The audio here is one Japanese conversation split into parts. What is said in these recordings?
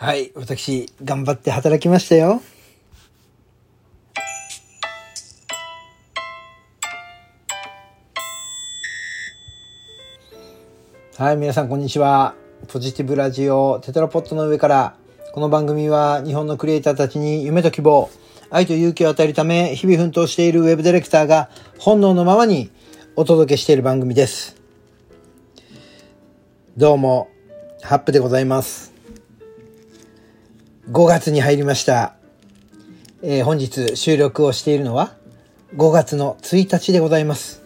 はい、私、頑張って働きましたよ。はい、皆さんこんにちは。ポジティブラジオテトラポットの上から、この番組は日本のクリエイターたちに夢と希望、愛と勇気を与えるため、日々奮闘しているウェブディレクターが本能のままにお届けしている番組です。どうも、ハップでございます。5月に入りました。えー本日収録をしているのは5月の1日でございます。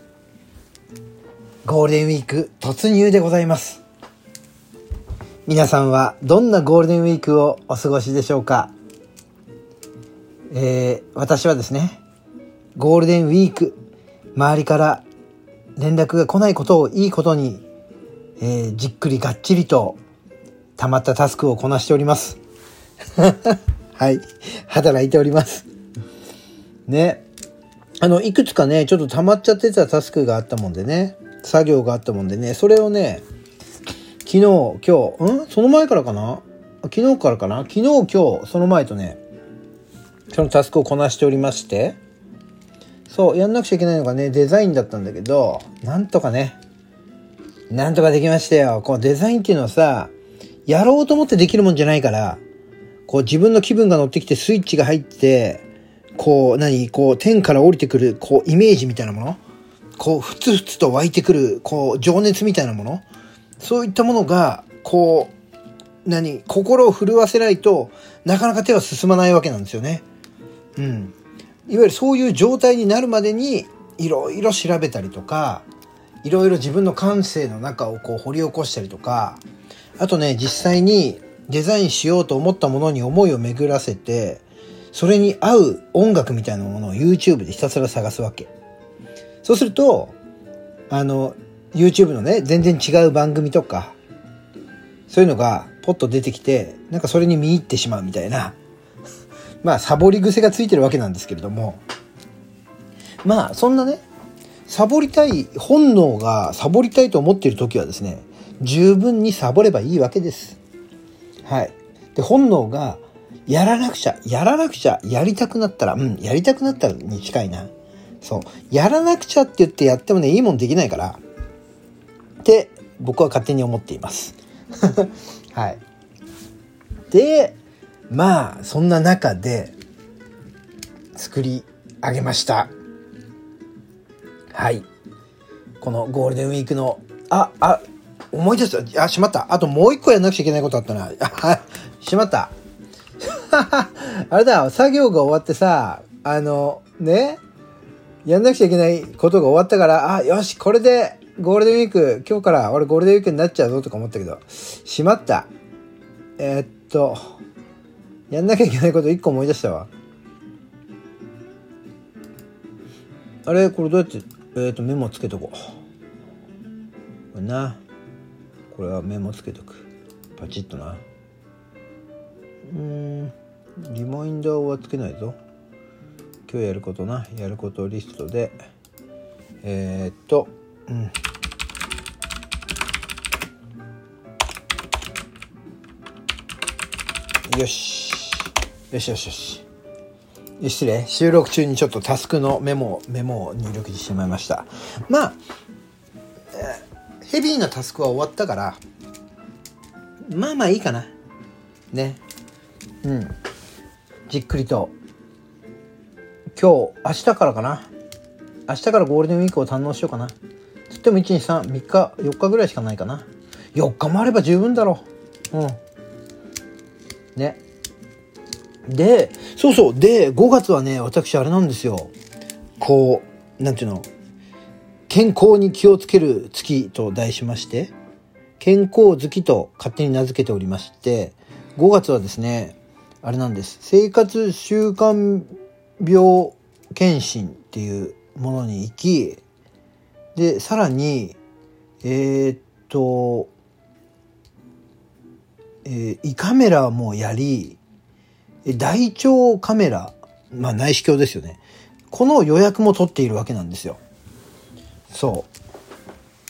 ゴールデンウィーク突入でございます。皆さんはどんなゴールデンウィークをお過ごしでしょうか？えー私はですね、ゴールデンウィーク、周りから連絡が来ないことをいいことに、えーじっくりがっちりと溜まったタスクをこなしております。はい。働いております。ね。あの、いくつかね、ちょっと溜まっちゃってたタスクがあったもんでね、作業があったもんでね、それをね、昨日、今日、ん？その前からかな？昨日からかな？昨日、今日、その前とね、そのタスクをこなしておりまして、そう、やんなくちゃいけないのがね、デザインだったんだけど、なんとかね、なんとかできましたよ。こうデザインっていうのはさ、やろうと思ってできるもんじゃないから、こう自分の気分が乗ってきてスイッチが入って、こう何こう天から降りてくる、こうイメージみたいなものこうふつふつと湧いてくる、こう情熱みたいなものそういったものが、こう、何心を震わせないとなかなか手は進まないわけなんですよね。うん。いわゆるそういう状態になるまでにいろいろ調べたりとか、いろいろ自分の感性の中をこう掘り起こしたりとか、あとね、実際にデザインしようと思ったものに思いを巡らせて、それに合う音楽みたいなものを YouTube でひたすら探すわけ。そうすると、あの、YouTube のね、全然違う番組とか、そういうのがポッと出てきて、なんかそれに見入ってしまうみたいな、まあ、サボり癖がついてるわけなんですけれども、まあ、そんなね、サボりたい、本能がサボりたいと思っている時はですね、十分にサボればいいわけです。はい。で、本能が、やらなくちゃ、やらなくちゃ、やりたくなったら、うん、やりたくなったらに近いな。そう。やらなくちゃって言ってやってもね、いいもんできないから、って、僕は勝手に思っています。はい。で、まあ、そんな中で、作り上げました。はい。このゴールデンウィークの、あ、あ、思い出した。あ、しまった。あともう一個やんなくちゃいけないことあったな。あ、しまった。あれだ、作業が終わってさ、あの、ね、やんなくちゃいけないことが終わったから、あ、よし、これでゴールデンウィーク、今日から俺ゴールデンウィークになっちゃうぞとか思ったけど、しまった。えーっと、やんなきゃいけないこと一個思い出したわ。あれこれどうやって、えーっと、メモつけとこう。これな。これはメモつけとく。パチッとな。うーん、リマインダーはつけないぞ。今日やることな。やることリストで。えーっと、うん。よし。よしよしよし。失礼。収録中にちょっとタスクのメモ、メモを入力してしまいました。まあ、えーヘビーなタスクは終わったから、まあまあいいかな。ね。うん。じっくりと。今日、明日からかな。明日からゴールデンウィークを堪能しようかな。つっても1、2、3、3日、4日ぐらいしかないかな。4日もあれば十分だろう。うん。ね。で、そうそう。で、5月はね、私あれなんですよ。こう、なんていうの？健康に気をつける月と題しまして、健康月と勝手に名付けておりまして、5月はですね、あれなんです。生活習慣病検診っていうものに行き、で、さらに、えーっと、えー胃カメラもやり、大腸カメラ、まあ内視鏡ですよね。この予約も取っているわけなんですよ。そ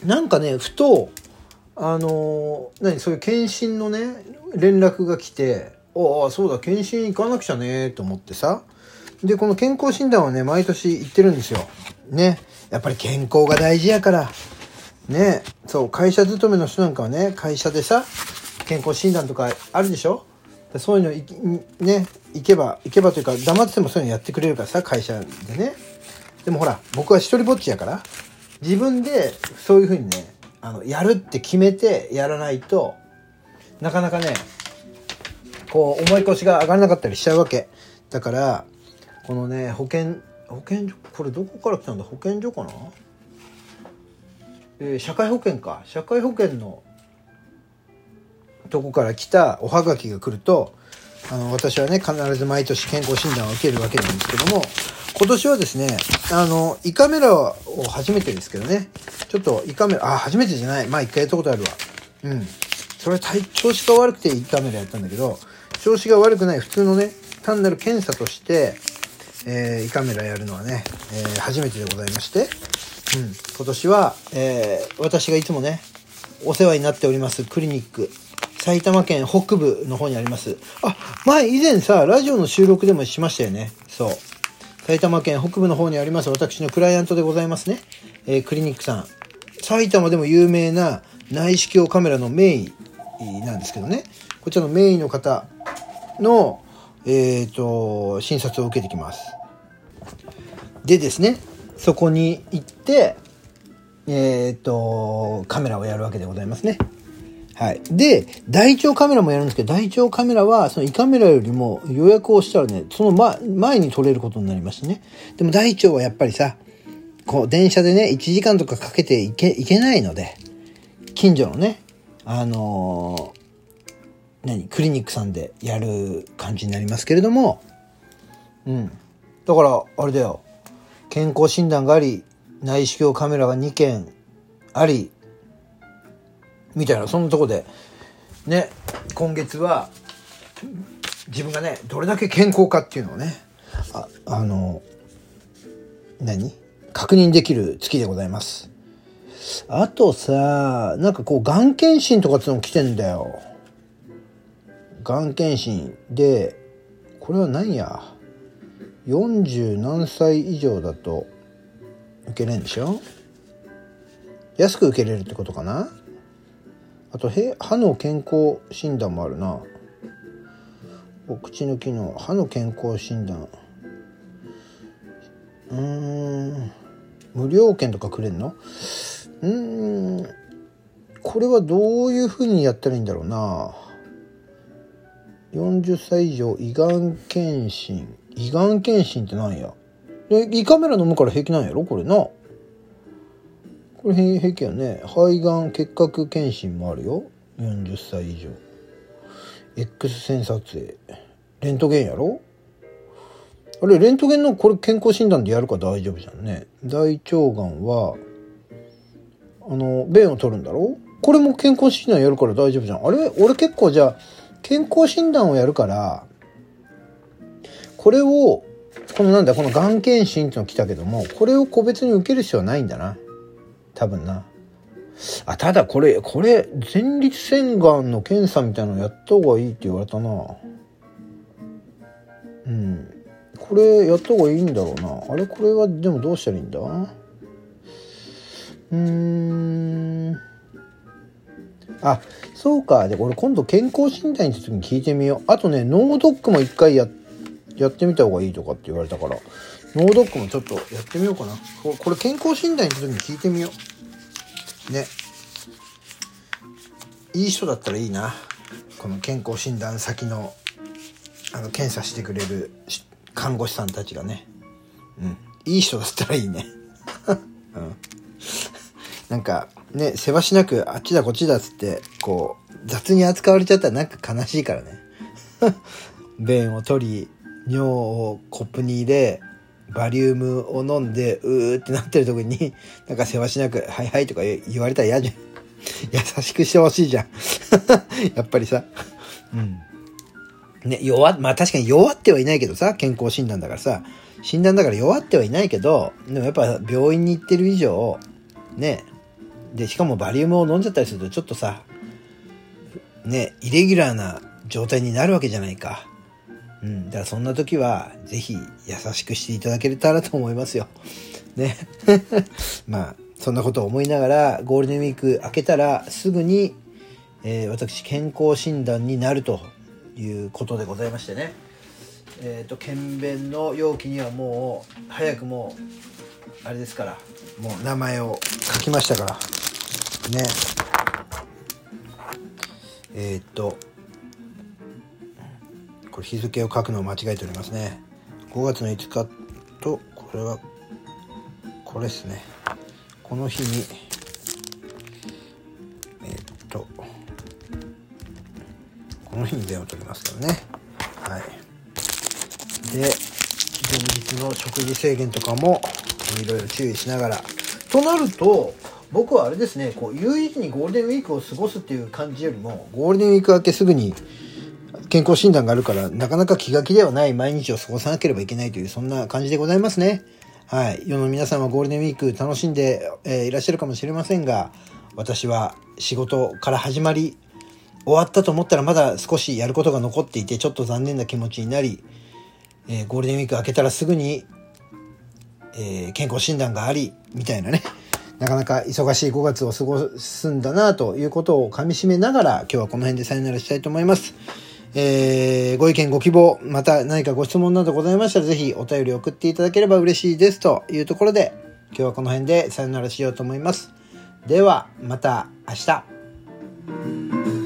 う。なんかね、ふと、あの何そういう検診のね連絡が来てああそうだ検診行かなくちゃねと思ってさ。でこの健康診断はね毎年行ってるんですよ。ね。やっぱり健康が大事やから。ね。そう会社勤めの人なんかはね会社でさ健康診断とかあるでしょ？そういうのね行けば行けばというか黙っててもそういうのやってくれるからさ会社でね。でもほら僕は一人ぼっちやから。自分でそういうふうにねあのやるって決めてやらないとなかなかねこう重い腰が上がらなかったりしちゃうわけ。だからこのね保険保健所これどこから来たんだ？保健所かな？えー、社会保険か。社会保険のとこから来たおはがきが来るとあの私はね必ず毎年健康診断を受けるわけなんですけども今年はですねあの胃カメラを初めてですけどねちょっと胃カメラあ初めてじゃないまあ一回やったことあるわ。うん。それ体調子が悪くて胃カメラやったんだけど調子が悪くない普通のね単なる検査としてえー、胃カメラやるのはね、えー、初めてでございまして、うん、今年は、えー、私がいつもね、お世話になっておりますクリニック、埼玉県北部の方にあります。あ、前以前さ、ラジオの収録でもしましたよね。そう。埼玉県北部の方にあります私のクライアントでございますね。えー、クリニックさん。埼玉でも有名な内視鏡カメラの名医なんですけどね。こちらの名医の方の、えっ、ー、と、診察を受けてきます。でですね、そこに行って、えっ、ー、と、カメラをやるわけでございますね。はい。で、大腸カメラもやるんですけど、大腸カメラは、その胃カメラよりも予約をしたらね、その前前に撮れることになりましてね。でも大腸はやっぱりさ、こう、電車でね、1時間とかかけていけ、いけないので、近所のね、あの何クリニックさんでやる感じになりますけれども、うん。だから、あれだよ。健康診断があり、内視鏡カメラが2件あり、みたいな、そんなとこで、ね、今月は、自分がね、どれだけ健康かっていうのをね、あ、あの、何？確認できる月でございます。あとさ、なんかこう、がん検診とかってのも来てんだよ。がん検診でこれは何や？40何歳以上だと受けれんでしょ？安く受けれるってことかな？あと歯の健康診断もあるな。お口の機能。歯の健康診断。うーん。無料券とかくれんの？うーん。これはどういうふうにやったらいいんだろうな。40歳以上胃がん検診。胃がん検診って何や？で胃カメラ飲むから平気なんやろ？これな。これ平気やね。肺がん結核検診もあるよ。40歳以上。X 線撮影。レントゲンやろ？あれレントゲンのこれ健康診断でやるか大丈夫じゃんね。大腸がんはあの便を取るんだろ？これも健康診断やるから大丈夫じゃん。あれ？俺結構じゃあ健康診断をやるから、これを、このなんだ、このがん検診っての来たけども、これを個別に受ける必要はないんだな。多分な。あ、ただこれ、これ、前立腺がんの検査みたいなのやった方がいいって言われたな。うん。これやった方がいいんだろうな。あれこれはでもどうしたらいいんだ？うーん。あ、そうか。で、俺今度健康診断に行った時に聞いてみよう。あとね、脳ドックも一回や、やってみた方がいいとかって言われたから、脳ドックもちょっとやってみようかな。これ健康診断に行った時に聞いてみよう。ね。いい人だったらいいな。この健康診断先の、あの、検査してくれる看護師さんたちがね。うん。いい人だったらいいね。うん。なんか、ね、せわしなくあっちだこっちだっつって、こう、雑に扱われちゃったらなんか悲しいからね。便を取り、尿をコップに入れ、バリウムを飲んで、うーってなってる時に、なんかせわしなく、はいはいとか言われたら嫌じゃん。優しくしてほしいじゃん。やっぱりさ。うん。ね、弱、まあ確かに弱ってはいないけどさ、健康診断だからさ、診断だから弱ってはいないけど、でもやっぱ病院に行ってる以上、ね、でしかもバリウムを飲んじゃったりするとちょっとさねイレギュラーな状態になるわけじゃないか。うん、だからそんな時は是非優しくしていただけたらと思いますよ。ね。まあそんなことを思いながらゴールデンウィーク明けたらすぐに、えー、私健康診断になるということでございましてね。えっ、ー、と検便の容器にはもう早くもうあれですからもう名前を書きましたからねえっ、ー、とこれ日付を書くのを間違えておりますね。5月の5日とこれはこれですね。この日にえっ、とこの日に電話を取りますからね。はい。で前日の食事制限とかもいろいろ注意しながら。となると僕はあれですねこう有意義にゴールデンウィークを過ごすっていう感じよりもゴールデンウィーク明けすぐに健康診断があるから、なかなか気が気ではない毎日を過ごさなければいけないという、そんな感じでございますね。はい。世の皆さんはゴールデンウィーク楽しんで、えー、いらっしゃるかもしれませんが、私は仕事から始まり、終わったと思ったらまだ少しやることが残っていて、ちょっと残念な気持ちになり、えー、ゴールデンウィーク明けたらすぐに、えー、健康診断があり、みたいなね。なかなか忙しい5月を過ごすんだなということをかみしめながら、今日はこの辺でさよならしたいと思います。えー、ご意見、ご希望、また何かご質問などございましたら、ぜひお便り送っていただければ嬉しいですというところで、今日はこの辺でさよならしようと思います。では、また明日。